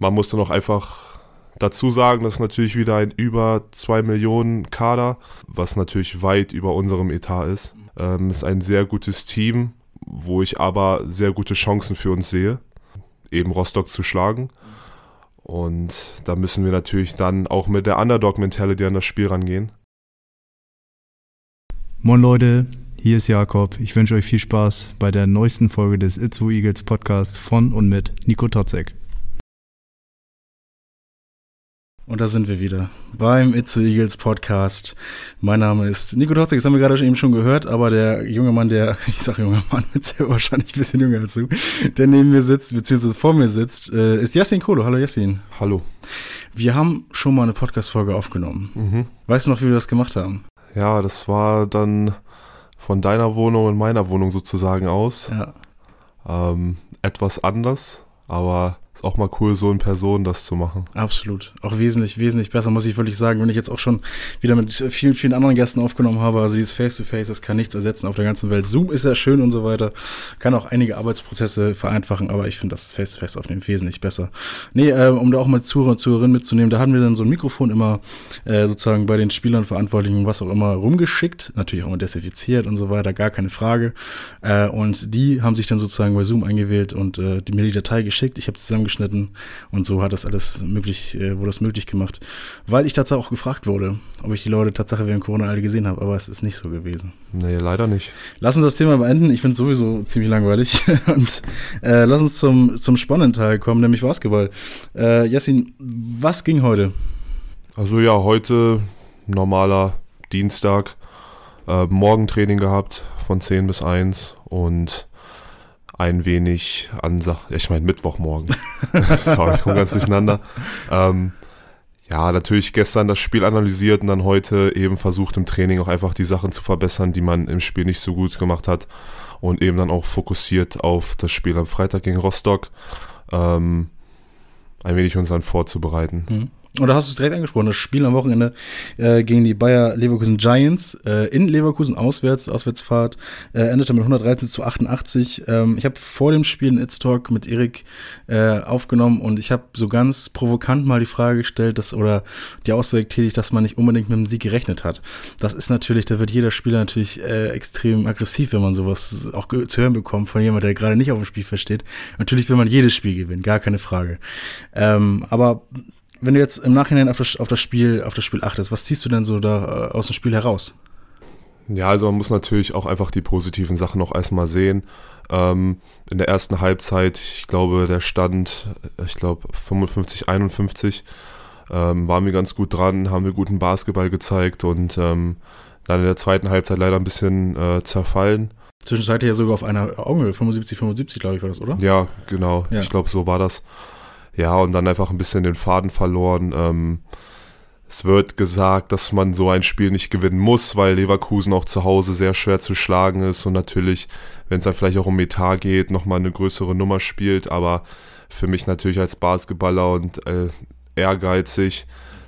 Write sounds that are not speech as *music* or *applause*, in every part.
man muss dann auch einfach dazu sagen, das ist natürlich wieder ein über 2 Millionen Kader, was natürlich weit über unserem Etat ist. Ähm, ist ein sehr gutes Team, wo ich aber sehr gute Chancen für uns sehe, eben Rostock zu schlagen. Und da müssen wir natürlich dann auch mit der Underdog-Mentality an das Spiel rangehen. Moin Leute, hier ist Jakob. Ich wünsche euch viel Spaß bei der neuesten Folge des Itzu Eagles Podcast von und mit Nico Totzek. Und da sind wir wieder beim Itzu Eagles Podcast. Mein Name ist Nico Totzek, das haben wir gerade eben schon gehört, aber der junge Mann, der, *laughs* ich sage junger Mann, *laughs* ist ja wahrscheinlich ein bisschen jünger als du, der neben mir sitzt, beziehungsweise vor mir sitzt, äh, ist Yassin Kolo. Hallo Yassin. Hallo. Wir haben schon mal eine Podcast-Folge aufgenommen. Mhm. Weißt du noch, wie wir das gemacht haben? Ja, das war dann von deiner Wohnung in meiner Wohnung sozusagen aus. Ja. Ähm, etwas anders, aber ist auch mal cool, so in Person das zu machen. Absolut. Auch wesentlich, wesentlich besser, muss ich wirklich sagen, wenn ich jetzt auch schon wieder mit vielen, vielen anderen Gästen aufgenommen habe. Also dieses Face-to-Face, -face, das kann nichts ersetzen auf der ganzen Welt. Zoom ist ja schön und so weiter. Kann auch einige Arbeitsprozesse vereinfachen, aber ich finde das Face-to-Face aufnehmen wesentlich besser. Nee, äh, um da auch mal Zuhörer und Zuhörerinnen mitzunehmen, da haben wir dann so ein Mikrofon immer äh, sozusagen bei den Spielern, Verantwortlichen, was auch immer, rumgeschickt. Natürlich auch immer desinfiziert und so weiter, gar keine Frage. Äh, und die haben sich dann sozusagen bei Zoom eingewählt und äh, mir die Datei geschickt. Ich habe zusammengeschnitten und so hat das alles möglich, äh, wurde das möglich gemacht. Weil ich tatsächlich auch gefragt wurde, ob ich die Leute tatsächlich während Corona alle gesehen habe, aber es ist nicht so gewesen. Nee, leider nicht. Lass uns das Thema beenden. Ich finde es sowieso ziemlich langweilig. *laughs* und äh, lass uns zum, zum spannenden Teil kommen, nämlich Basketball. Äh, Jessin, was ging heute? Also ja, heute normaler Dienstag. Äh, Morgentraining gehabt von 10 bis 1 und ein wenig an, ich meine Mittwochmorgen. *laughs* Sorry, ich komme ganz durcheinander. Ähm, ja, natürlich gestern das Spiel analysiert und dann heute eben versucht im Training auch einfach die Sachen zu verbessern, die man im Spiel nicht so gut gemacht hat und eben dann auch fokussiert auf das Spiel am Freitag gegen Rostock ähm, ein wenig uns dann vorzubereiten. Mhm. Und da hast du es direkt angesprochen, das Spiel am Wochenende äh, gegen die Bayer Leverkusen Giants äh, in Leverkusen auswärts, Auswärtsfahrt, äh, endete mit 113 zu 88. Ähm, ich habe vor dem Spiel einen It's Talk mit Erik äh, aufgenommen und ich habe so ganz provokant mal die Frage gestellt, dass, oder die Aussage tätig, dass man nicht unbedingt mit dem Sieg gerechnet hat. Das ist natürlich, da wird jeder Spieler natürlich äh, extrem aggressiv, wenn man sowas auch zu hören bekommt von jemandem, der gerade nicht auf dem Spiel versteht. Natürlich will man jedes Spiel gewinnen, gar keine Frage. Ähm, aber wenn du jetzt im Nachhinein auf das, auf das, Spiel, auf das Spiel achtest, was ziehst du denn so da äh, aus dem Spiel heraus? Ja, also man muss natürlich auch einfach die positiven Sachen noch erstmal sehen. Ähm, in der ersten Halbzeit, ich glaube, der Stand, ich glaube 55, 51, ähm, waren wir ganz gut dran, haben wir guten Basketball gezeigt und ähm, dann in der zweiten Halbzeit leider ein bisschen äh, zerfallen. Zwischenzeitlich ja sogar auf einer Augenhöhe, 75, 75, glaube ich, war das, oder? Ja, genau. Ja. Ich glaube, so war das. Ja, und dann einfach ein bisschen den Faden verloren. Ähm, es wird gesagt, dass man so ein Spiel nicht gewinnen muss, weil Leverkusen auch zu Hause sehr schwer zu schlagen ist und natürlich, wenn es dann vielleicht auch um Metar geht, nochmal eine größere Nummer spielt. Aber für mich natürlich als Basketballer und äh, ehrgeizig,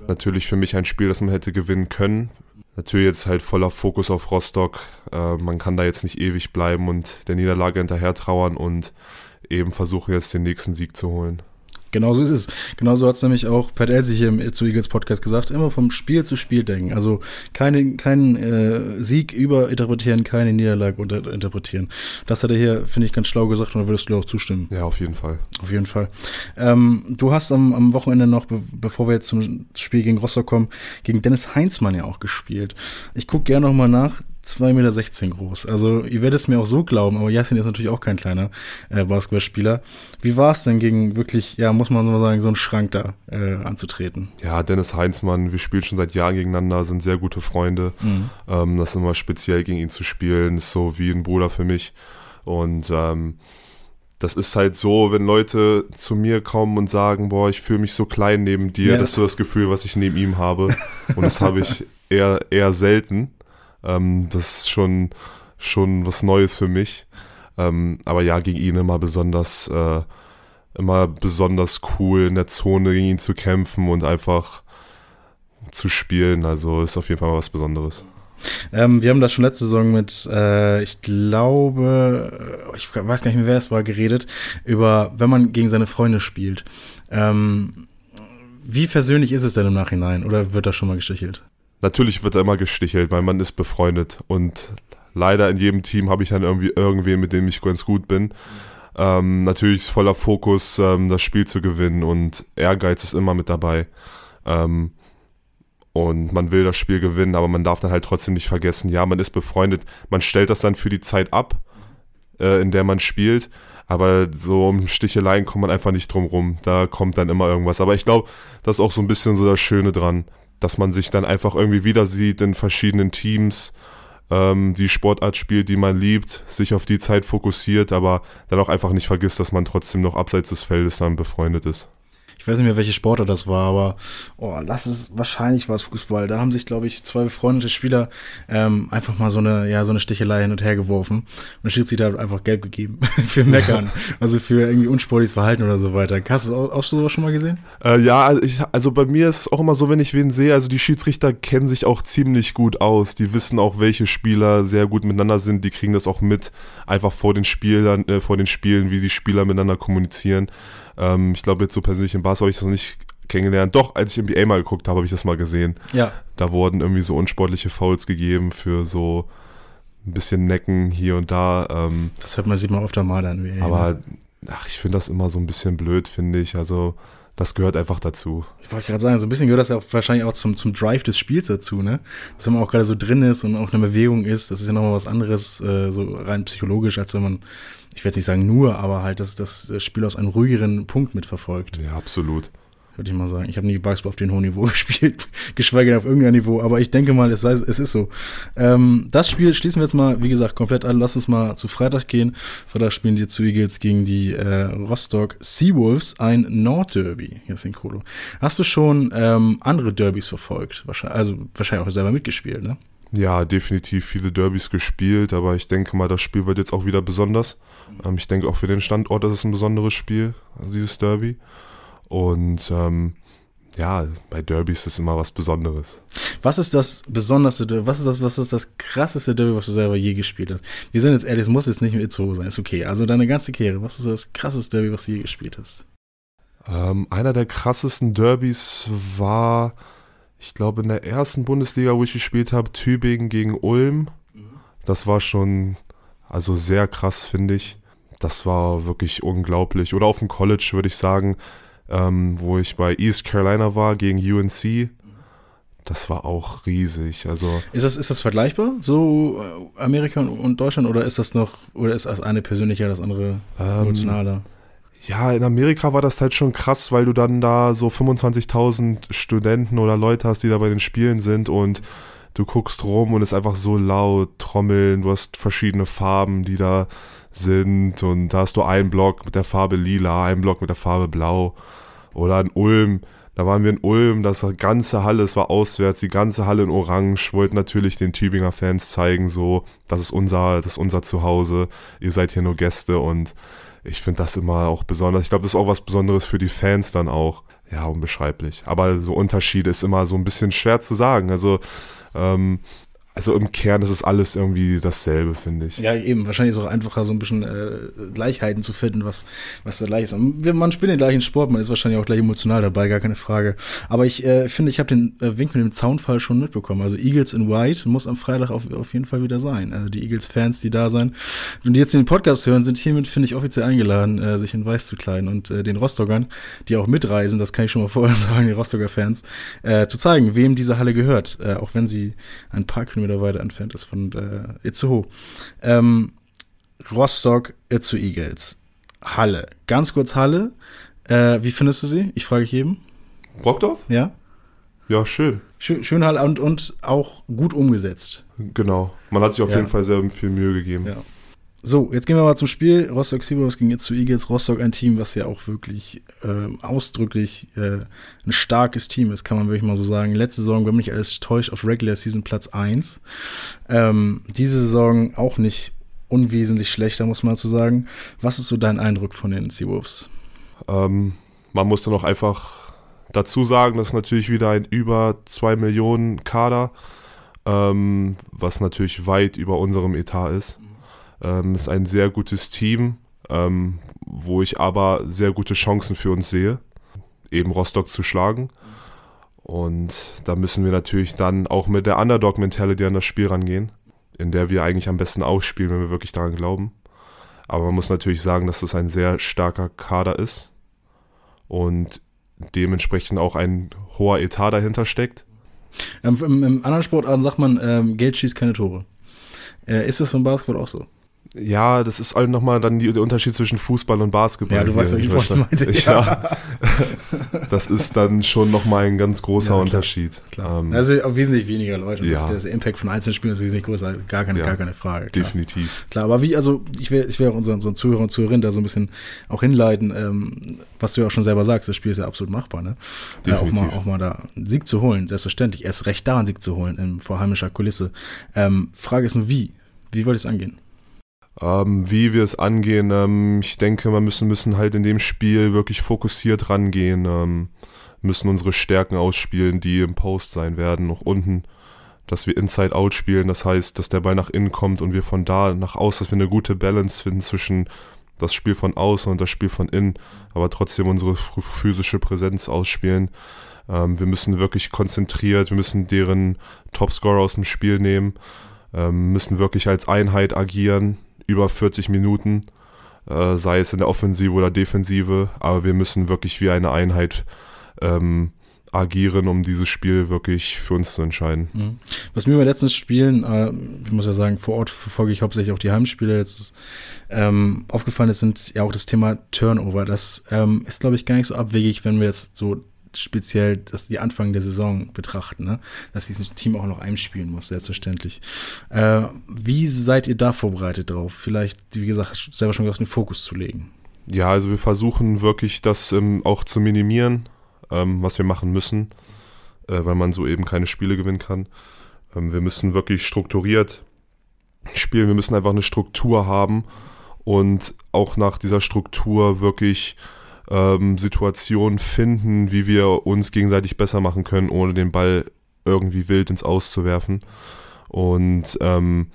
natürlich für mich ein Spiel, das man hätte gewinnen können. Natürlich jetzt halt voller Fokus auf Rostock. Äh, man kann da jetzt nicht ewig bleiben und der Niederlage hinterher trauern und eben versuche jetzt den nächsten Sieg zu holen. Genau so ist es. Genauso hat es nämlich auch Pat Elsie hier im zu Eagles Podcast gesagt, immer vom Spiel zu Spiel denken. Also keine, keinen äh, Sieg überinterpretieren, keine Niederlage unterinterpretieren. Das hat er hier, finde ich, ganz schlau gesagt und da würdest du auch zustimmen. Ja, auf jeden Fall. Auf jeden Fall. Ähm, du hast am, am Wochenende noch, be bevor wir jetzt zum Spiel gegen Rostock kommen, gegen Dennis Heinzmann ja auch gespielt. Ich gucke gerne nochmal nach. 2,16 Meter groß. Also ihr werdet es mir auch so glauben, aber Yasin ist natürlich auch kein kleiner äh, Basketballspieler. Wie war es denn gegen wirklich, ja, muss man so mal sagen, so einen Schrank da äh, anzutreten? Ja, Dennis Heinzmann, wir spielen schon seit Jahren gegeneinander, sind sehr gute Freunde. Mhm. Ähm, das ist immer speziell gegen ihn zu spielen, ist so wie ein Bruder für mich. Und ähm, das ist halt so, wenn Leute zu mir kommen und sagen, boah, ich fühle mich so klein neben dir, ja. das ist so das Gefühl, was ich neben ihm habe. Und das habe ich *laughs* eher, eher selten. Ähm, das ist schon, schon was Neues für mich. Ähm, aber ja, gegen ihn immer besonders, äh, immer besonders cool in der Zone gegen ihn zu kämpfen und einfach zu spielen. Also ist auf jeden Fall mal was Besonderes. Ähm, wir haben das schon letzte Saison mit, äh, ich glaube, ich weiß gar nicht mehr, wer es war, geredet, über, wenn man gegen seine Freunde spielt Ähm, wie versöhnlich ist es denn im Nachhinein oder wird da schon mal gestichelt? Natürlich wird da immer gestichelt, weil man ist befreundet und leider in jedem Team habe ich dann irgendwie irgendwen, mit dem ich ganz gut bin. Ähm, natürlich ist voller Fokus, ähm, das Spiel zu gewinnen und Ehrgeiz ist immer mit dabei. Ähm, und man will das Spiel gewinnen, aber man darf dann halt trotzdem nicht vergessen, ja, man ist befreundet. Man stellt das dann für die Zeit ab, äh, in der man spielt. Aber so um Sticheleien kommt man einfach nicht drum rum. Da kommt dann immer irgendwas. Aber ich glaube, das ist auch so ein bisschen so das Schöne dran, dass man sich dann einfach irgendwie wieder sieht in verschiedenen Teams, ähm, die Sportart spielt, die man liebt, sich auf die Zeit fokussiert, aber dann auch einfach nicht vergisst, dass man trotzdem noch abseits des Feldes dann befreundet ist ich weiß nicht mehr, welche Sportler das war, aber oh, lass es, wahrscheinlich war es Fußball. Da haben sich, glaube ich, zwei befreundete Spieler ähm, einfach mal so eine, ja, so eine Stichelei hin und her geworfen. Und der Schiedsrichter hat einfach gelb gegeben *laughs* für Meckern. *laughs* also für irgendwie unsportliches Verhalten oder so weiter. Hast du auch, auch sowas schon mal gesehen? Äh, ja, also, ich, also bei mir ist es auch immer so, wenn ich wen sehe, also die Schiedsrichter kennen sich auch ziemlich gut aus. Die wissen auch, welche Spieler sehr gut miteinander sind. Die kriegen das auch mit, einfach vor den Spielern, äh, vor den Spielen, wie die Spieler miteinander kommunizieren. Ähm, ich glaube, jetzt so persönlich im Bass habe ich das noch nicht kennengelernt. Doch, als ich NBA mal geguckt habe, habe ich das mal gesehen. Ja. Da wurden irgendwie so unsportliche Fouls gegeben für so ein bisschen Necken hier und da. Ähm, das hört man, sieht man öfter mal dann. Aber ach, ich finde das immer so ein bisschen blöd, finde ich. Also das gehört einfach dazu. Ich wollte gerade sagen, so ein bisschen gehört das ja auch wahrscheinlich auch zum, zum Drive des Spiels dazu, ne? Dass wenn man auch gerade so drin ist und auch eine Bewegung ist, das ist ja nochmal was anderes, äh, so rein psychologisch, als wenn man ich werde nicht sagen nur, aber halt, dass das Spiel aus einem ruhigeren Punkt mitverfolgt. Ja, absolut. Würde ich mal sagen. Ich habe nie Basketball auf dem hohen Niveau *laughs* gespielt, geschweige denn auf irgendeinem Niveau, aber ich denke mal, es, sei, es ist so. Ähm, das Spiel schließen wir jetzt mal, wie gesagt, komplett an. Lass uns mal zu Freitag gehen. Freitag spielen die zu Eagles gegen die äh, Rostock Seawolves, ein Nordderby. Hier ist Kolo. Hast du schon ähm, andere Derbys verfolgt? Wahrscheinlich, also wahrscheinlich auch selber mitgespielt, ne? Ja, definitiv viele Derbys gespielt, aber ich denke mal, das Spiel wird jetzt auch wieder besonders. Ähm, ich denke auch für den Standort ist es ein besonderes Spiel, also dieses Derby. Und ähm, ja, bei Derbys ist es immer was Besonderes. Was ist das besonderste Derby? Was ist das, was ist das krasseste Derby, was du selber je gespielt hast? Wir sind jetzt ehrlich, es muss jetzt nicht mit Itzo sein, ist okay. Also deine ganze Kehre, was ist das krasseste Derby, was du je gespielt hast? Ähm, einer der krassesten Derbys war ich glaube, in der ersten Bundesliga, wo ich gespielt habe, Tübingen gegen Ulm. Das war schon, also sehr krass, finde ich. Das war wirklich unglaublich. Oder auf dem College, würde ich sagen, ähm, wo ich bei East Carolina war gegen UNC. Das war auch riesig. Also ist das, ist das vergleichbar, so äh, Amerika und Deutschland, oder ist das noch, oder ist das eine persönlicher, das andere ähm, emotionaler? Ja, in Amerika war das halt schon krass, weil du dann da so 25.000 Studenten oder Leute hast, die da bei den Spielen sind und du guckst rum und es ist einfach so laut, Trommeln, du hast verschiedene Farben, die da sind und da hast du einen Block mit der Farbe lila, einen Block mit der Farbe blau oder in Ulm, da waren wir in Ulm, das ganze Halle, es war auswärts, die ganze Halle in Orange, wollten natürlich den Tübinger Fans zeigen, so, das ist unser, das ist unser Zuhause, ihr seid hier nur Gäste und ich finde das immer auch besonders. Ich glaube, das ist auch was Besonderes für die Fans dann auch. Ja, unbeschreiblich. Aber so Unterschiede ist immer so ein bisschen schwer zu sagen. Also ähm, also im Kern ist es alles irgendwie dasselbe, finde ich. Ja, eben. Wahrscheinlich ist es auch einfacher, so ein bisschen äh, Gleichheiten zu finden, was, was da gleich ist. Man spielt den gleichen Sport, man ist wahrscheinlich auch gleich emotional dabei, gar keine Frage. Aber ich äh, finde, ich habe den äh, Wink mit dem Zaunfall schon mitbekommen. Also Eagles in White muss am Freitag auf, auf jeden Fall wieder sein. Also die Eagles-Fans, die da sein und die jetzt den Podcast hören, sind hiermit, finde ich, offiziell eingeladen, äh, sich in Weiß zu kleiden und äh, den Rostockern, die auch mitreisen, das kann ich schon mal *laughs* vorher sagen, die Rostocker Fans, äh, zu zeigen, wem diese Halle gehört. Äh, auch wenn sie ein paar Kilometer weiter entfernt ist von äh, Itzehoe. Ähm, Rostock, Itzehoe Eagles. Halle. Ganz kurz Halle. Äh, wie findest du sie? Ich frage ich eben. Brockdorf? Ja. Ja, schön. Schön, schön Halle und, und auch gut umgesetzt. Genau. Man hat sich auf ja. jeden Fall sehr viel Mühe gegeben. Ja. So, jetzt gehen wir mal zum Spiel. Rostock Seawolves gegen jetzt zu Eagles. Rostock ein Team, was ja auch wirklich äh, ausdrücklich äh, ein starkes Team ist, kann man wirklich mal so sagen. Letzte Saison, wenn mich alles täuscht, auf Regular Season Platz 1. Ähm, diese Saison auch nicht unwesentlich schlechter, muss man dazu sagen. Was ist so dein Eindruck von den Seawolves? Ähm, man muss dann auch einfach dazu sagen, das ist natürlich wieder ein über 2 Millionen Kader, ähm, was natürlich weit über unserem Etat ist. Ähm, ist ein sehr gutes Team, ähm, wo ich aber sehr gute Chancen für uns sehe. eben Rostock zu schlagen. Und da müssen wir natürlich dann auch mit der Underdog-Mentality an das Spiel rangehen, in der wir eigentlich am besten ausspielen, wenn wir wirklich daran glauben. Aber man muss natürlich sagen, dass das ein sehr starker Kader ist und dementsprechend auch ein hoher Etat dahinter steckt. Ähm, im, Im anderen Sportarten sagt man, ähm, Geld schießt keine Tore. Äh, ist das beim Basketball auch so? Ja, das ist halt nochmal dann die, der Unterschied zwischen Fußball und Basketball. Ja, du weißt, was ich vorhin meinte. Ja. das ist dann schon nochmal ein ganz großer ja, klar, Unterschied. Klar. Ähm, also wesentlich weniger Leute. Ja. Das, der Impact von einzelnen Spielen ist wesentlich größer. Gar keine, ja, gar keine Frage. Klar. Definitiv. Klar, aber wie, also ich will, ich will auch unseren, unseren Zuhörer und Zuhörerinnen da so ein bisschen auch hinleiten, ähm, was du ja auch schon selber sagst, das Spiel ist ja absolut machbar, ne? Definitiv. Äh, auch, mal, auch mal da einen Sieg zu holen, selbstverständlich. Erst recht da einen Sieg zu holen in vor heimischer Kulisse. Ähm, Frage ist nur, wie? Wie wollt ihr es angehen? Ähm, wie wir es angehen, ähm, ich denke, wir müssen, müssen halt in dem Spiel wirklich fokussiert rangehen, ähm, müssen unsere Stärken ausspielen, die im Post sein werden, noch unten, dass wir Inside-Out spielen, das heißt, dass der Ball nach innen kommt und wir von da nach außen, dass wir eine gute Balance finden zwischen das Spiel von außen und das Spiel von innen, aber trotzdem unsere physische Präsenz ausspielen. Ähm, wir müssen wirklich konzentriert, wir müssen deren Topscorer aus dem Spiel nehmen, ähm, müssen wirklich als Einheit agieren, über 40 Minuten, äh, sei es in der Offensive oder Defensive, aber wir müssen wirklich wie eine Einheit ähm, agieren, um dieses Spiel wirklich für uns zu entscheiden. Mhm. Was mir bei letzten Spielen, äh, ich muss ja sagen, vor Ort verfolge ich hauptsächlich auch die Heimspiele, jetzt ähm, aufgefallen ist, sind ja auch das Thema Turnover. Das ähm, ist, glaube ich, gar nicht so abwegig, wenn wir jetzt so speziell das, die Anfang der Saison betrachten, ne? dass dieses Team auch noch einspielen muss, selbstverständlich. Äh, wie seid ihr da vorbereitet drauf? Vielleicht, wie gesagt, selber schon gesagt, den Fokus zu legen. Ja, also wir versuchen wirklich das ähm, auch zu minimieren, ähm, was wir machen müssen, äh, weil man so eben keine Spiele gewinnen kann. Ähm, wir müssen wirklich strukturiert spielen, wir müssen einfach eine Struktur haben und auch nach dieser Struktur wirklich ähm, Situationen finden, wie wir uns gegenseitig besser machen können, ohne den Ball irgendwie wild ins Aus zu werfen. Und ähm,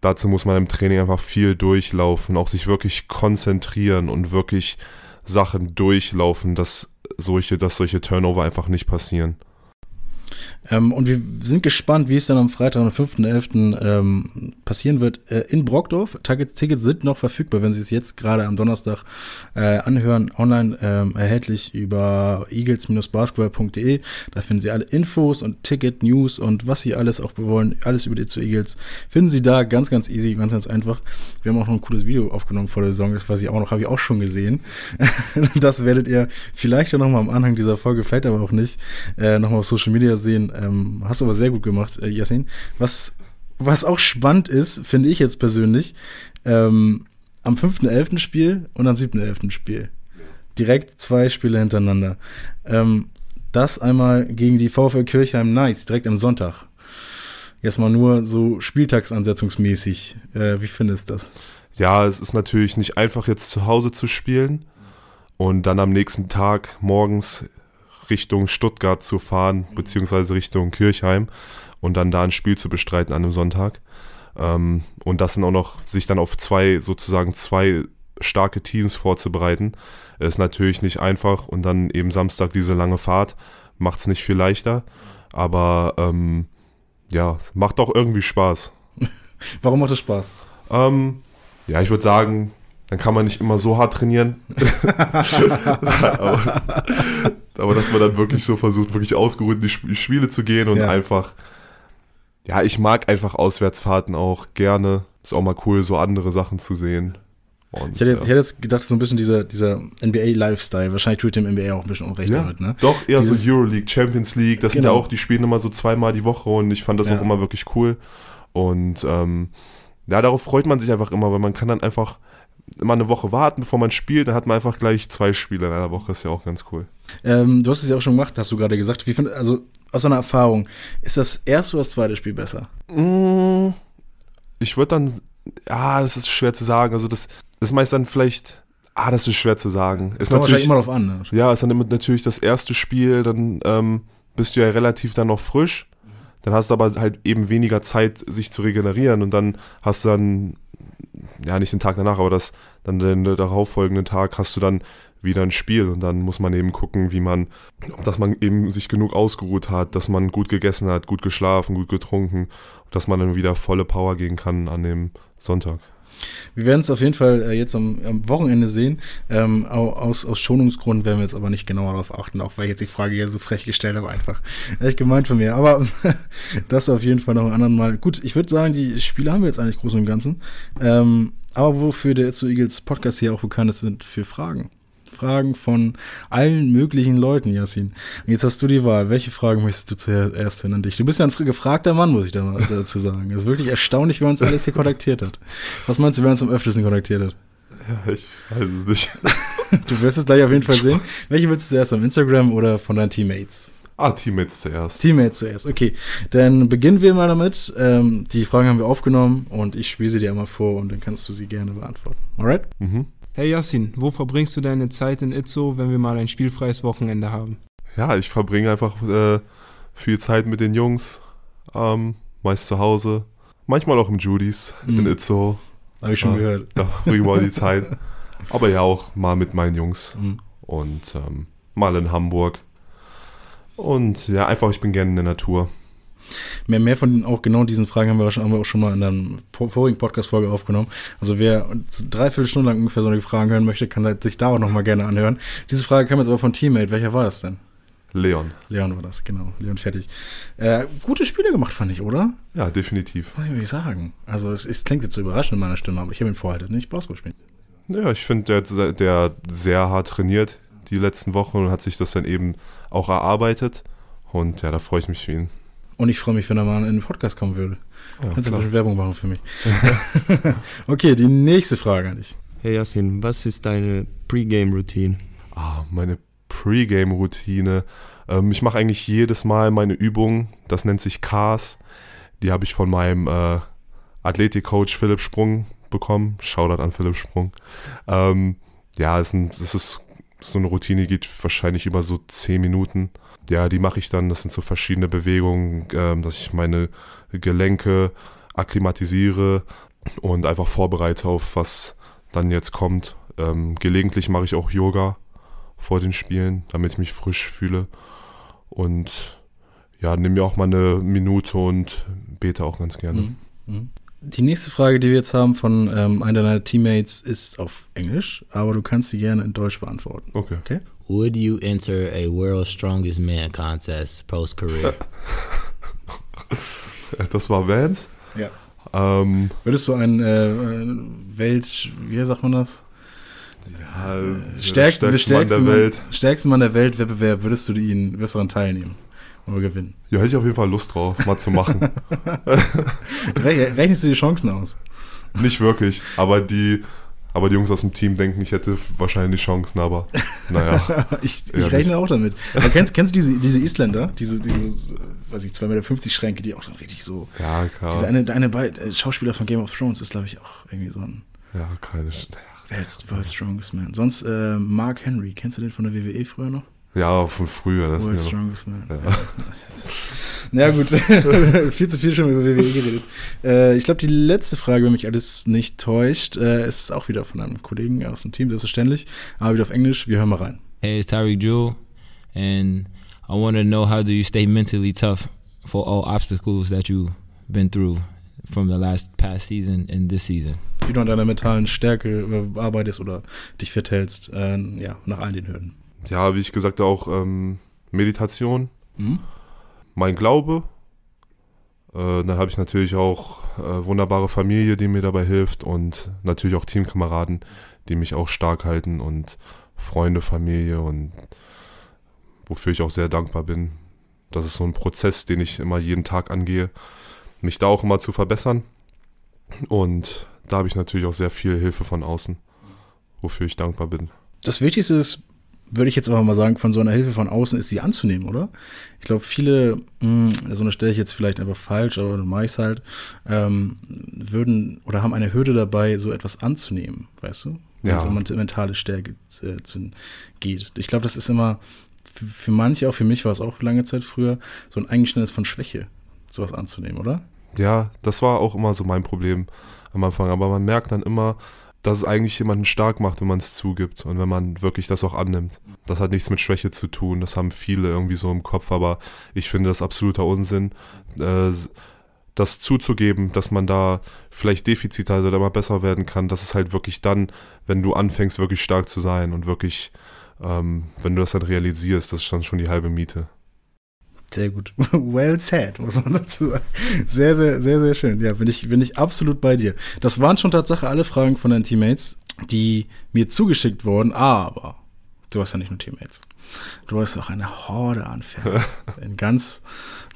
dazu muss man im Training einfach viel durchlaufen, auch sich wirklich konzentrieren und wirklich Sachen durchlaufen, dass solche, dass solche Turnover einfach nicht passieren. Ähm, und wir sind gespannt, wie es dann am Freitag, am 5.11. Ähm, passieren wird äh, in Brockdorf. Tickets sind noch verfügbar, wenn Sie es jetzt gerade am Donnerstag äh, anhören, online ähm, erhältlich über eagles-basketball.de. Da finden Sie alle Infos und Ticket, News und was Sie alles auch wollen, alles über die zu Eagles, finden Sie da ganz, ganz easy, ganz, ganz einfach. Wir haben auch noch ein cooles Video aufgenommen vor der Saison, das weiß ich auch noch, habe ich auch schon gesehen. *laughs* das werdet ihr vielleicht ja nochmal am Anhang dieser Folge, vielleicht aber auch nicht, äh, nochmal auf Social Media sehen. Ähm, hast du aber sehr gut gemacht, äh, Yassin. Was, was auch spannend ist, finde ich jetzt persönlich, ähm, am 5.11. Spiel und am 7.11. Spiel. Direkt zwei Spiele hintereinander. Ähm, das einmal gegen die VfL Kirchheim Knights, direkt am Sonntag. Jetzt mal nur so spieltagsansetzungsmäßig. Äh, wie findest du das? Ja, es ist natürlich nicht einfach, jetzt zu Hause zu spielen und dann am nächsten Tag morgens Richtung Stuttgart zu fahren, beziehungsweise Richtung Kirchheim und dann da ein Spiel zu bestreiten an einem Sonntag. Ähm, und das dann auch noch, sich dann auf zwei, sozusagen zwei starke Teams vorzubereiten, ist natürlich nicht einfach. Und dann eben Samstag diese lange Fahrt macht es nicht viel leichter. Aber ähm, ja, macht auch irgendwie Spaß. *laughs* Warum macht es Spaß? Ähm, ja, ich würde sagen, dann kann man nicht immer so hart trainieren. *laughs* aber, aber, dass man dann wirklich so versucht, wirklich ausgeruht in die Spiele zu gehen und ja. einfach, ja, ich mag einfach Auswärtsfahrten auch gerne. Ist auch mal cool, so andere Sachen zu sehen. Und, ich, hätte jetzt, ja. ich hätte jetzt gedacht, so ein bisschen dieser, dieser NBA-Lifestyle. Wahrscheinlich tut dem NBA auch ein bisschen Unrecht ja, damit, ne? Doch, eher Dieses, so Euroleague, Champions League. Das genau. sind ja genau. auch, die spielen immer so zweimal die Woche und ich fand das ja. auch immer wirklich cool. Und ähm, ja, darauf freut man sich einfach immer, weil man kann dann einfach immer eine Woche warten, bevor man spielt, dann hat man einfach gleich zwei Spiele in einer Woche, ist ja auch ganz cool. Ähm, du hast es ja auch schon gemacht, hast du gerade gesagt. Wie find, also aus deiner Erfahrung, ist das erste oder das zweite Spiel besser? Mm, ich würde dann, ja, das ist schwer zu sagen. Also das, das ist meist dann vielleicht, ah, das ist schwer zu sagen. Das ist kommt natürlich immer drauf an. Ne? Ja, ist dann natürlich das erste Spiel, dann ähm, bist du ja relativ dann noch frisch. Dann hast du aber halt eben weniger Zeit, sich zu regenerieren und dann hast du dann ja nicht den Tag danach, aber das dann den darauffolgenden Tag hast du dann wieder ein Spiel und dann muss man eben gucken, wie man, dass man eben sich genug ausgeruht hat, dass man gut gegessen hat, gut geschlafen, gut getrunken, dass man dann wieder volle Power gehen kann an dem Sonntag. Wir werden es auf jeden Fall äh, jetzt am, am, Wochenende sehen. Ähm, aus, aus Schonungsgrund werden wir jetzt aber nicht genauer darauf achten, auch weil ich jetzt die Frage ja so frech gestellt habe, einfach. Echt gemeint von mir. Aber *laughs* das auf jeden Fall noch ein anderen Mal. Gut, ich würde sagen, die Spiele haben wir jetzt eigentlich groß und Ganzen. Ähm, aber wofür der Zu Eagles Podcast hier auch bekannt ist, sind für Fragen. Fragen von allen möglichen Leuten, Yassin. Und jetzt hast du die Wahl. Welche Fragen möchtest du zuerst hören an dich? Du bist ja ein gefragter Mann, muss ich da mal *laughs* dazu sagen. Es ist wirklich erstaunlich, wer uns alles hier kontaktiert hat. Was meinst du, wer uns am öftesten kontaktiert hat? Ja, ich weiß es nicht. *laughs* du wirst es gleich auf jeden Fall sehen. Welche willst du zuerst, am Instagram oder von deinen Teammates? Ah, Teammates zuerst. Teammates zuerst, okay. Dann beginnen wir mal damit. Ähm, die Fragen haben wir aufgenommen und ich spiele sie dir einmal vor und dann kannst du sie gerne beantworten. Alright? Mhm. Hey Yassin, wo verbringst du deine Zeit in Itzo, wenn wir mal ein spielfreies Wochenende haben? Ja, ich verbringe einfach äh, viel Zeit mit den Jungs, ähm, meist zu Hause, manchmal auch im Judys mhm. in Itzo. Habe ich schon äh, gehört. Da bringen wir die Zeit. *laughs* Aber ja auch mal mit meinen Jungs mhm. und ähm, mal in Hamburg. Und ja, einfach, ich bin gerne in der Natur. Mehr, mehr von auch genau diesen Fragen haben wir, haben wir auch schon mal in einer vorigen Podcast-Folge aufgenommen. Also wer dreiviertel Stunden lang ungefähr solche Fragen hören möchte, kann halt sich da auch nochmal gerne anhören. Diese Frage kam jetzt aber von Teammate. Welcher war das denn? Leon. Leon war das, genau. Leon fertig. Äh, gute Spiele gemacht, fand ich, oder? Ja, definitiv. Was soll ich sagen? Also, es, es klingt jetzt so überraschend in meiner Stimme, aber ich habe ihn vorher halt nicht Basketball gespielt. Ja, ich finde, der, der sehr hart trainiert die letzten Wochen und hat sich das dann eben auch erarbeitet. Und ja, da freue ich mich für ihn. Und ich freue mich, wenn er mal in den Podcast kommen würde. Ja, Kannst du ein bisschen Werbung machen für mich. *laughs* *laughs* okay, die nächste Frage an dich. Hey Yasin, was ist deine Pre-Game-Routine? Ah, meine Pre-Game-Routine. Ähm, ich mache eigentlich jedes Mal meine Übung. Das nennt sich CARS. Die habe ich von meinem äh, Athletik-Coach Philipp Sprung bekommen. Shoutout an Philipp Sprung. Ähm, ja, es ist so eine Routine, die geht wahrscheinlich über so 10 Minuten ja, die mache ich dann. Das sind so verschiedene Bewegungen, ähm, dass ich meine Gelenke akklimatisiere und einfach vorbereite auf was dann jetzt kommt. Ähm, gelegentlich mache ich auch Yoga vor den Spielen, damit ich mich frisch fühle. Und ja, nehme mir auch mal eine Minute und bete auch ganz gerne. Mhm. Mhm. Die nächste Frage, die wir jetzt haben von ähm, einer deiner Teammates, ist auf Englisch, aber du kannst sie gerne in Deutsch beantworten. Okay. okay? Would you enter a World's Strongest Man contest post-career? *laughs* das war Vance? Ja. Ähm, Würdest du ein äh, Welt, wie sagt man das? Ja, stärksten, stärksten, Mann der Welt. Stärksten Mann der Welt Wettbewerb, würdest du ihn, wirst du daran teilnehmen? Oder gewinnen? Ja, hätte ich auf jeden Fall Lust drauf, mal zu machen. *laughs* Rechnest du die Chancen aus? Nicht wirklich, aber die, aber die Jungs aus dem Team denken, ich hätte wahrscheinlich Chancen, aber naja. *laughs* ich, ich rechne auch damit. Aber kennst, kennst du diese, diese Isländer, diese, diese, weiß ich, 2,50 Meter Schränke, die auch dann richtig so. Ja, klar. Diese eine, eine äh, Schauspieler von Game of Thrones ist, glaube ich, auch irgendwie so ein. Ja, keine. World's, World's Strongest Man. Sonst äh, Mark Henry, kennst du den von der WWE früher noch? Ja, von früher. Das World's Strongest Man. Ja. *laughs* ja gut, *laughs* viel zu viel schon über WWE geredet. Äh, ich glaube, die letzte Frage, wenn mich alles nicht täuscht, äh, ist auch wieder von einem Kollegen aus dem Team, selbstverständlich, aber wieder auf Englisch. Wir hören mal rein. Hey, it's Tyreek Jewell and I want to know how do you stay mentally tough for all obstacles that you've been through from the last past season and this season. Wie du an deiner mentalen Stärke arbeitest oder dich hältst, äh, ja, nach all den Hürden ja, wie ich gesagt habe, auch ähm, Meditation, mhm. Mein Glaube. Äh, dann habe ich natürlich auch äh, wunderbare Familie, die mir dabei hilft und natürlich auch Teamkameraden, die mich auch stark halten und Freunde, Familie und wofür ich auch sehr dankbar bin. Das ist so ein Prozess, den ich immer jeden Tag angehe, mich da auch immer zu verbessern. Und da habe ich natürlich auch sehr viel Hilfe von außen, wofür ich dankbar bin. Das Wichtigste ist würde ich jetzt aber mal sagen, von so einer Hilfe von außen ist sie anzunehmen, oder? Ich glaube, viele, mh, so eine stelle ich jetzt vielleicht einfach falsch, aber dann mache ich es halt, ähm, würden oder haben eine Hürde dabei, so etwas anzunehmen, weißt du? Wenn ja. es um mentale Stärke äh, geht. Ich glaube, das ist immer für, für manche, auch für mich war es auch lange Zeit früher, so ein Eingeständnis von Schwäche, sowas anzunehmen, oder? Ja, das war auch immer so mein Problem am Anfang. Aber man merkt dann immer, dass es eigentlich jemanden stark macht, wenn man es zugibt und wenn man wirklich das auch annimmt. Das hat nichts mit Schwäche zu tun, das haben viele irgendwie so im Kopf, aber ich finde das absoluter Unsinn, äh, das zuzugeben, dass man da vielleicht Defizite hat oder mal besser werden kann. Das ist halt wirklich dann, wenn du anfängst, wirklich stark zu sein und wirklich, ähm, wenn du das dann realisierst, das ist dann schon die halbe Miete. Sehr gut. *laughs* Well said, muss man dazu sagen. Sehr, sehr, sehr, sehr schön. Ja, bin ich, bin ich absolut bei dir. Das waren schon tatsächlich alle Fragen von deinen Teammates, die mir zugeschickt wurden, aber du hast ja nicht nur Teammates. Du hast auch eine Horde an Fans *laughs* in ganz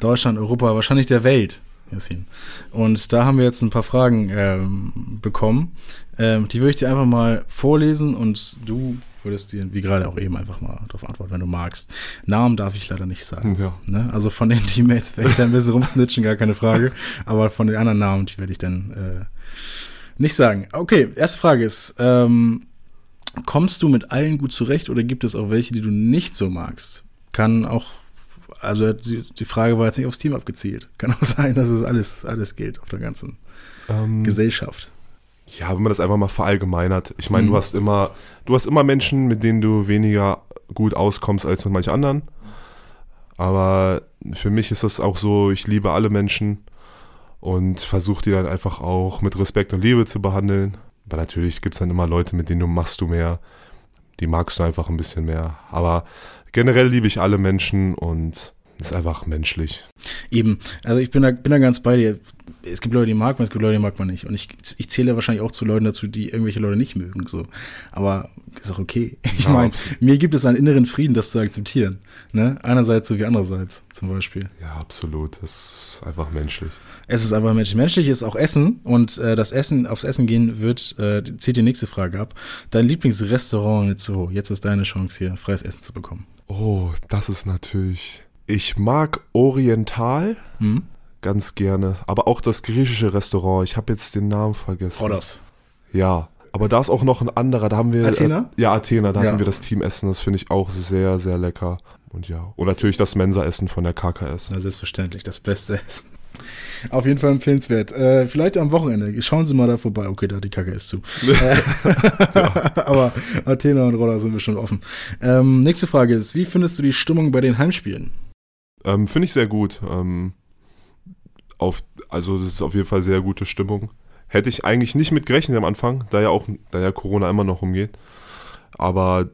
Deutschland, Europa, wahrscheinlich der Welt. Yassin. Und da haben wir jetzt ein paar Fragen ähm, bekommen. Ähm, die würde ich dir einfach mal vorlesen und du würdest dir, wie gerade auch eben, einfach mal darauf antworten, wenn du magst. Namen darf ich leider nicht sagen. Ja. Ne? Also von den Teammates werde ich dann ein bisschen rumsnitchen, gar keine Frage. Aber von den anderen Namen, die werde ich dann äh, nicht sagen. Okay, erste Frage ist, ähm, kommst du mit allen gut zurecht oder gibt es auch welche, die du nicht so magst? Kann auch, also die Frage war jetzt nicht aufs Team abgezielt. Kann auch sein, dass es alles, alles gilt auf der ganzen ähm, Gesellschaft ja, wenn man das einfach mal verallgemeinert. Ich meine, mhm. du hast immer, du hast immer Menschen, mit denen du weniger gut auskommst als mit manchen anderen. Aber für mich ist das auch so, ich liebe alle Menschen und versuche die dann einfach auch mit Respekt und Liebe zu behandeln. Aber natürlich gibt es dann immer Leute, mit denen du machst du mehr. Die magst du einfach ein bisschen mehr. Aber generell liebe ich alle Menschen und ist einfach menschlich. Eben, also ich bin da, bin da ganz bei dir. Es gibt Leute, die mag man, es gibt Leute, die mag man nicht. Und ich, ich zähle wahrscheinlich auch zu Leuten dazu, die irgendwelche Leute nicht mögen. So. Aber ist auch okay. *laughs* Ich ja, meine, mir gibt es einen inneren Frieden, das zu akzeptieren. Ne? Einerseits so wie andererseits zum Beispiel. Ja, absolut. Das ist einfach menschlich. Es ist einfach menschlich. Menschlich ist auch Essen und äh, das Essen, aufs Essen gehen wird, äh, zieht die nächste Frage ab. Dein Lieblingsrestaurant in Zoo. Jetzt ist deine Chance hier, freies Essen zu bekommen. Oh, das ist natürlich ich mag Oriental hm? ganz gerne, aber auch das griechische Restaurant. Ich habe jetzt den Namen vergessen. Rodos. Ja, aber da ist auch noch ein anderer. Da haben wir Athena. Äh, ja, Athena. Da ja. hatten wir das Teamessen. Das finde ich auch sehr, sehr lecker. Und ja, und natürlich das Mensa-Essen von der KKS. Ja, selbstverständlich, das beste Essen. Auf jeden Fall empfehlenswert. Äh, vielleicht am Wochenende. Schauen Sie mal da vorbei. Okay, da die Kacke ist zu. *laughs* *laughs* Aber Athena und Roller sind bestimmt offen. Ähm, nächste Frage ist: Wie findest du die Stimmung bei den Heimspielen? Ähm, Finde ich sehr gut. Ähm, auf, also es ist auf jeden Fall sehr gute Stimmung. Hätte ich eigentlich nicht mit gerechnet am Anfang, da ja auch, da ja Corona immer noch umgeht. Aber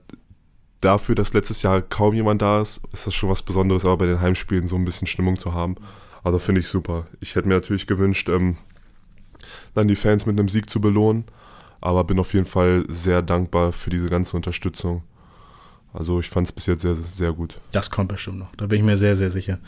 dafür, dass letztes Jahr kaum jemand da ist, ist das schon was Besonderes, aber bei den Heimspielen so ein bisschen Stimmung zu haben. Also finde ich super. Ich hätte mir natürlich gewünscht, ähm, dann die Fans mit einem Sieg zu belohnen, aber bin auf jeden Fall sehr dankbar für diese ganze Unterstützung. Also ich fand es bis jetzt sehr, sehr gut. Das kommt bestimmt noch. Da bin ich mir sehr, sehr sicher.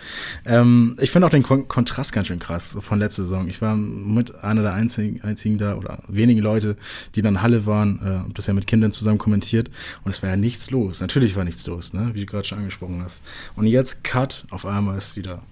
Ähm, ich finde auch den Kon Kontrast ganz schön krass von letzter Saison. Ich war mit einer der einzigen, einzigen da oder wenigen Leute, die dann in Halle waren, äh, das ja mit Kindern zusammen kommentiert. Und es war ja nichts los. Natürlich war nichts los, ne? wie du gerade schon angesprochen hast. Und jetzt Cut, auf einmal ist wieder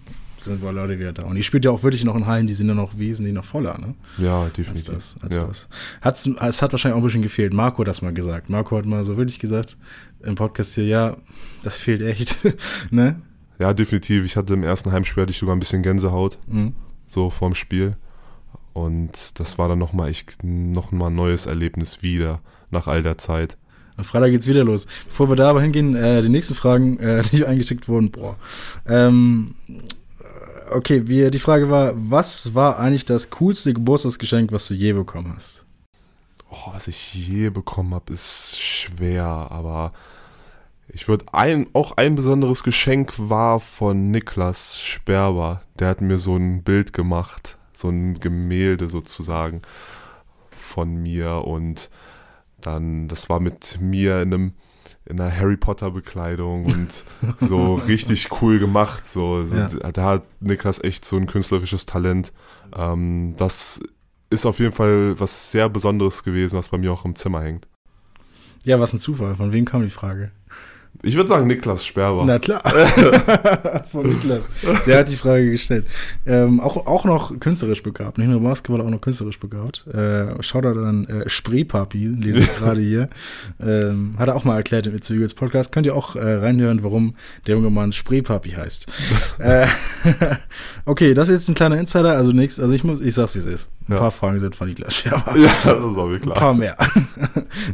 sind wir Leute wieder da. Und ich spiele ja auch wirklich noch in Hallen, die sind dann noch wesentlich noch voller, ne? Ja, definitiv. Als das, als ja. das. Hat's, es hat wahrscheinlich auch ein bisschen gefehlt. Marco hat das mal gesagt. Marco hat mal so wirklich gesagt im Podcast hier, ja, das fehlt echt, *laughs* ne? Ja, definitiv. Ich hatte im ersten Heimspiel hatte ich sogar ein bisschen Gänsehaut, mhm. so vorm Spiel. Und das war dann nochmal echt nochmal ein neues Erlebnis wieder nach all der Zeit. Am Freitag geht's wieder los. Bevor wir da aber hingehen, äh, die nächsten Fragen, äh, *laughs* die eingeschickt wurden, boah. Ähm, okay, wir, die Frage war, was war eigentlich das coolste Geburtstagsgeschenk, was du je bekommen hast? Oh, was ich je bekommen habe, ist schwer, aber ich würde ein, auch ein besonderes Geschenk war von Niklas Sperber. Der hat mir so ein Bild gemacht, so ein Gemälde sozusagen von mir und dann, das war mit mir in einem in einer Harry Potter Bekleidung und *laughs* so richtig cool gemacht. So, ja. da hat Niklas echt so ein künstlerisches Talent. Ähm, das ist auf jeden Fall was sehr Besonderes gewesen, was bei mir auch im Zimmer hängt. Ja, was ein Zufall. Von wem kam die Frage? Ich würde sagen Niklas Sperber. Na klar. *laughs* Von Niklas. Der hat die Frage gestellt. Ähm, auch, auch noch künstlerisch begabt. Nicht nur Basketball, auch noch künstlerisch begabt. Äh, Shoutout an äh, Spreepapi, lese ich *laughs* gerade hier. Ähm, hat er auch mal erklärt im It's Eagles Podcast. Könnt ihr auch äh, reinhören, warum der junge Mann Spreepapi heißt. *laughs* äh, okay, das ist jetzt ein kleiner Insider. Also nichts, also ich muss, ich sag's wie es ist. Ein Ja. paar Fragen sind von Niklas Sperber. Ja, das mir Ein klar. paar mehr.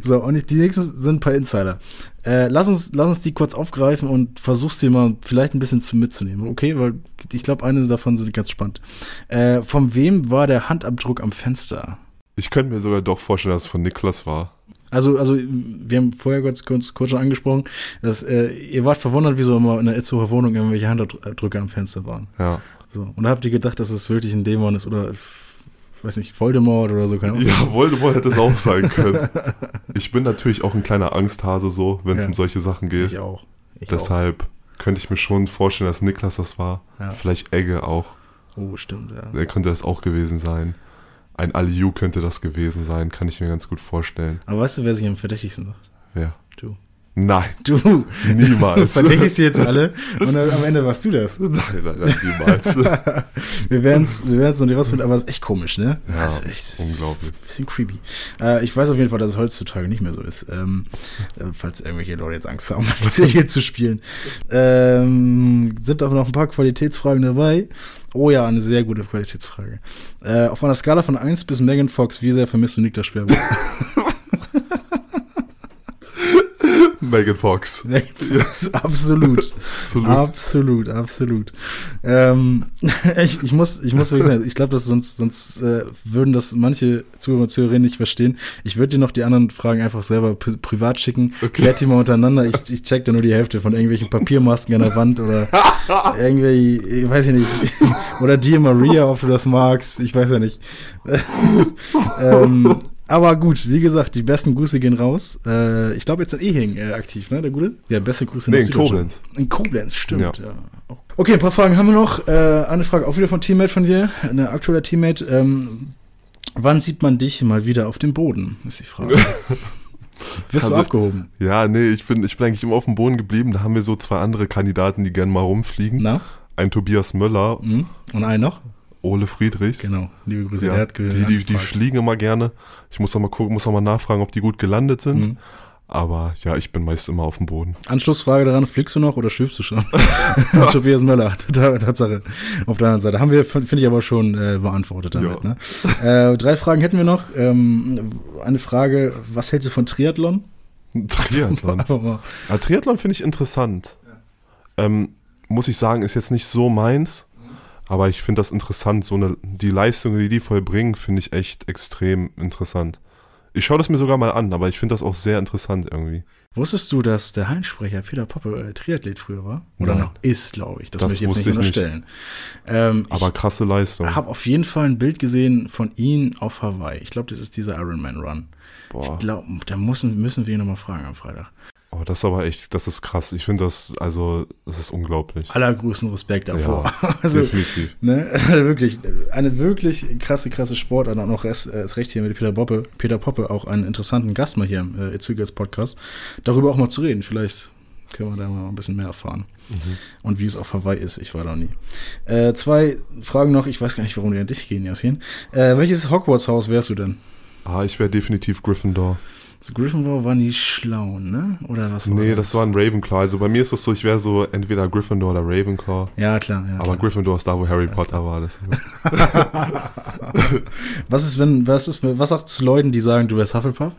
so, und ich, die nächsten sind ein paar Insider. Äh, lass, uns, lass uns die kurz aufgreifen und versuch's dir mal vielleicht ein bisschen zu mitzunehmen, okay? Weil ich glaube, eine davon sind ganz spannend. Äh, von wem war der Handabdruck am Fenster? Ich könnte mir sogar doch vorstellen, dass es von Niklas war. Also, also wir haben vorher kurz, kurz, kurz schon angesprochen, dass äh, ihr wart verwundert, wieso immer in der Itzehoer Wohnung irgendwelche Handabdrücke am Fenster waren. Ja. So. Und da habt ihr gedacht, dass es wirklich ein Dämon ist oder, weiß nicht, Voldemort oder so, keine Ahnung. Ja, Voldemort hätte es auch sein können. *laughs* Ich bin natürlich auch ein kleiner Angsthase so, wenn es Ja. um solche Sachen geht. Ich auch. Ich auch. Deshalb könnte ich mir schon vorstellen, dass Niklas das war. Ja. Vielleicht Egge auch. Oh, stimmt, ja. Der könnte das auch gewesen sein. Ein Aliu könnte das gewesen sein, kann ich mir ganz gut vorstellen. Aber weißt du, wer sich am verdächtigsten macht? Wer? Du. Nein, Du. niemals. Verdächtigst sie jetzt alle und dann am Ende warst du das. nein, nein, nein, niemals. *laughs* Wir werden es wir werden's noch nicht rausfinden, aber es ist echt komisch, ne? Ja, also echt, es ist ein unglaublich. bisschen creepy. Äh, ich weiß auf jeden Fall, dass es heutzutage nicht mehr so ist. Ähm, äh, falls irgendwelche Leute jetzt Angst haben, *laughs* hier zu spielen. Ähm, sind aber noch ein paar Qualitätsfragen dabei. Oh ja, eine sehr gute Qualitätsfrage. Äh, auf einer Skala von 1 bis Megan Fox, wie sehr vermisst du Niklas Sperber? *laughs* Megan Fox. *laughs* Megan Fox, absolut. *laughs* Absolut. Absolut, absolut. Ähm, *laughs* ich, ich, muss, ich muss wirklich sagen, ich glaube, dass sonst, sonst äh, würden das manche Zuhörer und Zuhörerinnen nicht verstehen. Ich würde dir noch die anderen Fragen einfach selber pri- privat schicken. Okay. Klärt die mal untereinander. Ich, ich check da nur die Hälfte von irgendwelchen Papiermasken an der Wand oder irgendwie, ich weiß ich nicht. Oder dir Maria, ob du das magst. Ich weiß ja nicht. ähm, aber gut, wie gesagt, die besten Grüße gehen raus. Äh, ich glaube, jetzt in Ehing äh, aktiv, ne, der Gute? Ja, beste Grüße Nee, in. Koblenz. In Koblenz, stimmt, ja. Ja. Okay, ein paar Fragen haben wir noch. Äh, eine Frage auch wieder von Teammate von dir, ein aktueller Teammate. Ähm, wann sieht man dich mal wieder auf dem Boden, ist die Frage. *laughs* Wirst du Also- abgehoben? Ja, nee, ich bin, ich bin eigentlich immer auf dem Boden geblieben. Da haben wir so zwei andere Kandidaten, die gerne mal rumfliegen. Na? Ein Tobias Möller, Mhm. Und einen noch? Ole Friedrichs. Genau, liebe Grüße. der Ja, hat ge- die, die, die fliegen immer gerne. Ich muss auch mal gucken, muss auch mal nachfragen, ob die gut gelandet sind. Mhm. Aber ja, ich bin meist immer auf dem Boden. Anschlussfrage daran, fliegst du noch oder schwebst du schon? *laughs* Tobias Möller, *laughs* Ta- Tatsache. Auf der anderen Seite. Haben wir, finde ich aber schon äh, beantwortet damit. Ja. Ne? Äh, drei Fragen hätten wir noch. Ähm, eine Frage, was hältst du von Triathlon? Triathlon. *laughs* Ja, Triathlon finde ich interessant. Ähm, muss ich sagen, ist jetzt nicht so meins. Aber ich finde das interessant. So eine, die Leistungen, die die vollbringen, finde ich echt extrem interessant. Ich schaue das mir sogar mal an, aber ich finde das auch sehr interessant irgendwie. Wusstest du, dass der Heinsprecher Peter Poppe äh, Triathlet früher war? Oder Nein. noch ist, glaube ich. Das, Das möchte ich jetzt nicht ich nicht. unterstellen. Ähm, Aber krasse Leistung. ich habe auf jeden Fall ein Bild gesehen von ihm auf Hawaii. Ich glaube, das ist dieser Ironman Run. Boah. Ich glaube, da müssen, müssen wir ihn nochmal fragen am Freitag. Oh, das ist aber echt, das ist krass. Ich finde das, also, das ist unglaublich. Allergrößten Respekt davor. Ja, *laughs* also, Definitiv. Ne? wirklich, eine wirklich krasse, krasse Sportart. Und auch erst, erst recht hier mit Peter Poppe, Peter Poppe, auch einen interessanten Gast mal hier im äh, Weekers Podcast, darüber auch mal zu reden. Vielleicht können wir da mal ein bisschen mehr erfahren. Und wie es auf Hawaii ist, ich war da nie. Äh, zwei Fragen noch, ich weiß gar nicht, warum die an dich gehen, Yasin. Äh, welches Hogwarts-Haus wärst du denn? Ah, ich wäre definitiv Gryffindor. Das Gryffindor war nie schlau, ne? Oder was war Nee, das war ein Ravenclaw. Also bei mir ist es so, ich wäre so entweder Gryffindor oder Ravenclaw. Ja, klar. Ja, Aber klar. Gryffindor ist da, wo Harry Potter war. deshalb. *laughs* Was ist, wenn, was ist, was sagst du zu Leuten, die sagen, du wärst Hufflepuff?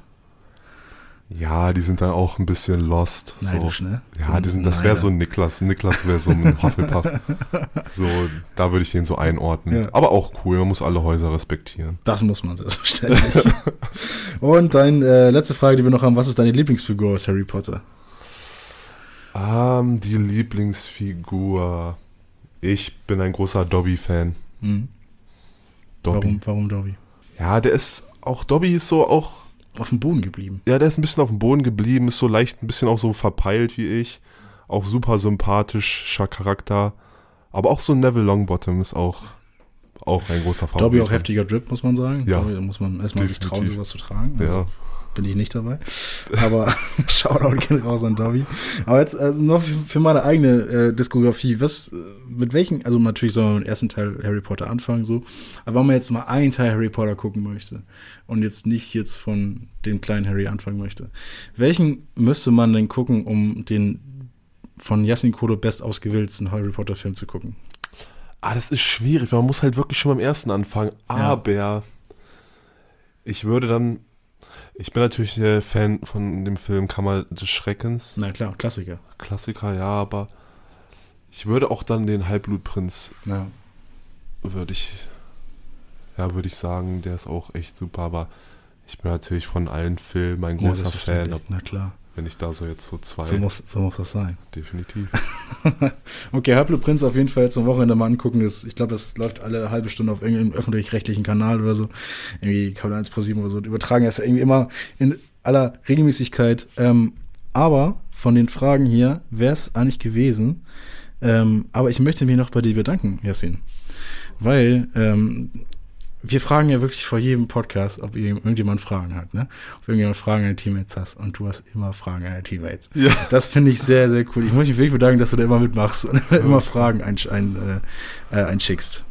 Ja, die sind dann auch ein bisschen lost. Neidisch, so. ne? Ja, die sind, das wäre so Niklas. Niklas wäre so ein *laughs* Hufflepuff. so, da würde ich den so einordnen. Ja. Aber auch cool, man muss alle Häuser respektieren. Das muss man selbstverständlich. *laughs* Und dann äh, letzte Frage, die wir noch haben: Was ist deine Lieblingsfigur aus Harry Potter? Ähm, die Lieblingsfigur. Ich bin ein großer Dobby-Fan. Hm. Dobby. Warum, warum Dobby? Ja, der ist, auch Dobby ist so auch, Auf dem Boden geblieben. ja, der ist ein bisschen auf dem Boden geblieben, ist so leicht, ein bisschen auch so verpeilt wie ich. Auch super sympathischer Charakter. Aber auch so Neville Longbottom ist auch, auch ein großer Favorit. Dobby auch heftiger Drip, muss man sagen. Ja. Dobby, da muss man erstmal sich trauen, sowas zu tragen. Ja. Bin ich nicht dabei. Aber *laughs* Shoutout geht raus an Dobby. Aber jetzt also noch für, meine eigene äh, Diskografie. Was, äh, mit welchen, also natürlich soll man mit dem ersten Teil Harry Potter anfangen, so. Aber wenn man jetzt mal einen Teil Harry Potter gucken möchte und jetzt nicht jetzt von dem kleinen Harry anfangen möchte, welchen müsste man denn gucken, um den von Yassin Kodo best ausgewählten Harry Potter Film zu gucken? Ah, das ist schwierig, man muss halt wirklich schon beim ersten anfangen. Aber ich würde dann. Ich bin natürlich der Fan von dem Film Kammer des Schreckens. Na klar, Klassiker. Klassiker, ja, aber ich würde auch dann den Halbblutprinz, Ja. würde ich, ja, würde ich sagen, der ist auch echt super, aber ich bin natürlich von allen Filmen ein Ja, großer Fan, selbstverständlich. Na klar. Wenn ich da so jetzt so zwei, So muss, so muss das sein. definitiv. *laughs* Okay, Halbblut Prinz auf jeden Fall zum Wochenende mal angucken. Das, ich glaube, das läuft alle halbe Stunde auf irgendeinem öffentlich-rechtlichen Kanal oder so. Irgendwie Kabel 1 pro 7 oder so. Und übertragen das irgendwie immer in aller Regelmäßigkeit. Ähm, aber von den Fragen hier wäre es eigentlich gewesen. Ähm, aber ich möchte mich noch bei dir bedanken, Yassin. Weil ähm, wir fragen ja wirklich vor jedem Podcast, ob irgend- irgendjemand Fragen hat. Ne? Ob irgendjemand Fragen an Teammates hast. Und du hast immer Fragen an Teammates. Ja. Das finde ich sehr, sehr cool. Ich muss mich wirklich bedanken, dass du da immer mitmachst und immer Fragen ein, ein, äh, äh, einschickst.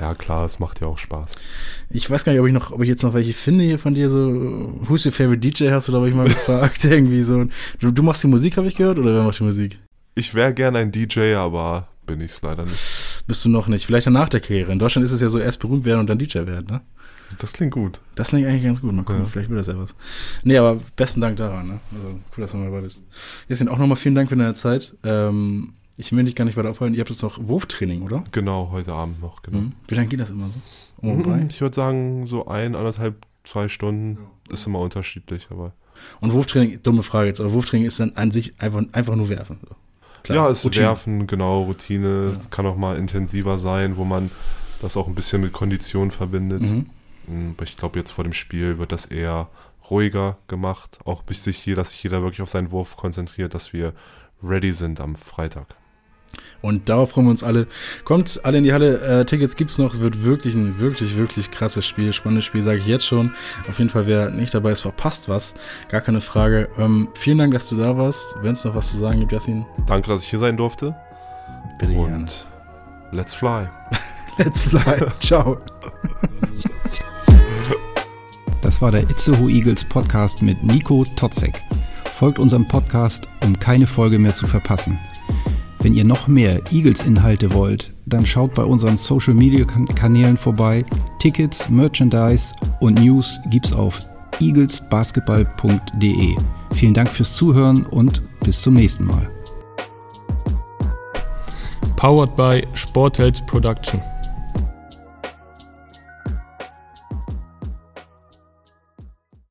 Ja, klar, es macht ja auch Spaß. Ich weiß gar nicht, ob ich noch, ob ich jetzt noch welche finde hier von dir, so Who's your favorite DJ hast du da hab ich mal *laughs* gefragt, irgendwie so. Du, du machst die Musik, habe ich gehört, oder wer macht die Musik? Ich wäre gern ein DJ, aber bin ich es leider nicht. Bist du noch nicht? Vielleicht nach der Karriere. In Deutschland ist es ja so, erst berühmt werden und dann DJ werden, ne? Das klingt gut. Das klingt eigentlich ganz gut. Mal gucken, Ja. vielleicht wird das ja was. Nee, aber besten Dank daran, ne? Also cool, dass du mal dabei bist. Jetzt auch nochmal vielen Dank für deine Zeit. Ähm, ich will dich gar nicht weiter aufhalten. Ihr habt jetzt noch Wurftraining, oder? Genau, heute Abend noch, genau. Mhm. Wie lange geht das immer so? Um? Mhm, Ich würde sagen, so ein, anderthalb, zwei Stunden ist immer unterschiedlich, aber. Und Wurftraining, dumme Frage jetzt, aber Wurftraining ist dann an sich einfach, einfach nur werfen. So. Klar, ja, es Routine. werfen, genau, Routine. Ja. Es kann auch mal intensiver sein, wo man das auch ein bisschen mit Kondition verbindet. Mhm. Mm, Aber ich glaube, jetzt vor dem Spiel wird das eher ruhiger gemacht. Auch bis sich hier, dass sich jeder wirklich auf seinen Wurf konzentriert, dass wir ready sind am Freitag. Und darauf freuen wir uns alle. Kommt alle in die Halle. Äh, Tickets gibt's noch. Es wird wirklich ein wirklich, wirklich krasses Spiel. Spannendes Spiel, sage ich jetzt schon. Auf jeden Fall, wer nicht dabei ist, verpasst was. Gar keine Frage. Ähm, vielen Dank, dass du da warst. Wenn es noch was zu sagen gibt, Yassin, Danke, dass ich hier sein durfte. bitte gerne. Und let's fly. *laughs* Let's fly. *laughs* Ciao. Das war der Itzehoe Eagles Podcast mit Nico Totzek. Folgt unserem Podcast, um keine Folge mehr zu verpassen. Wenn ihr noch mehr Eagles-Inhalte wollt, dann schaut bei unseren Social-Media-Kanälen vorbei. Tickets, Merchandise und News gibt's auf eaglesbasketball.de. Vielen Dank fürs Zuhören und bis zum nächsten Mal. Powered by Sporthealth Production.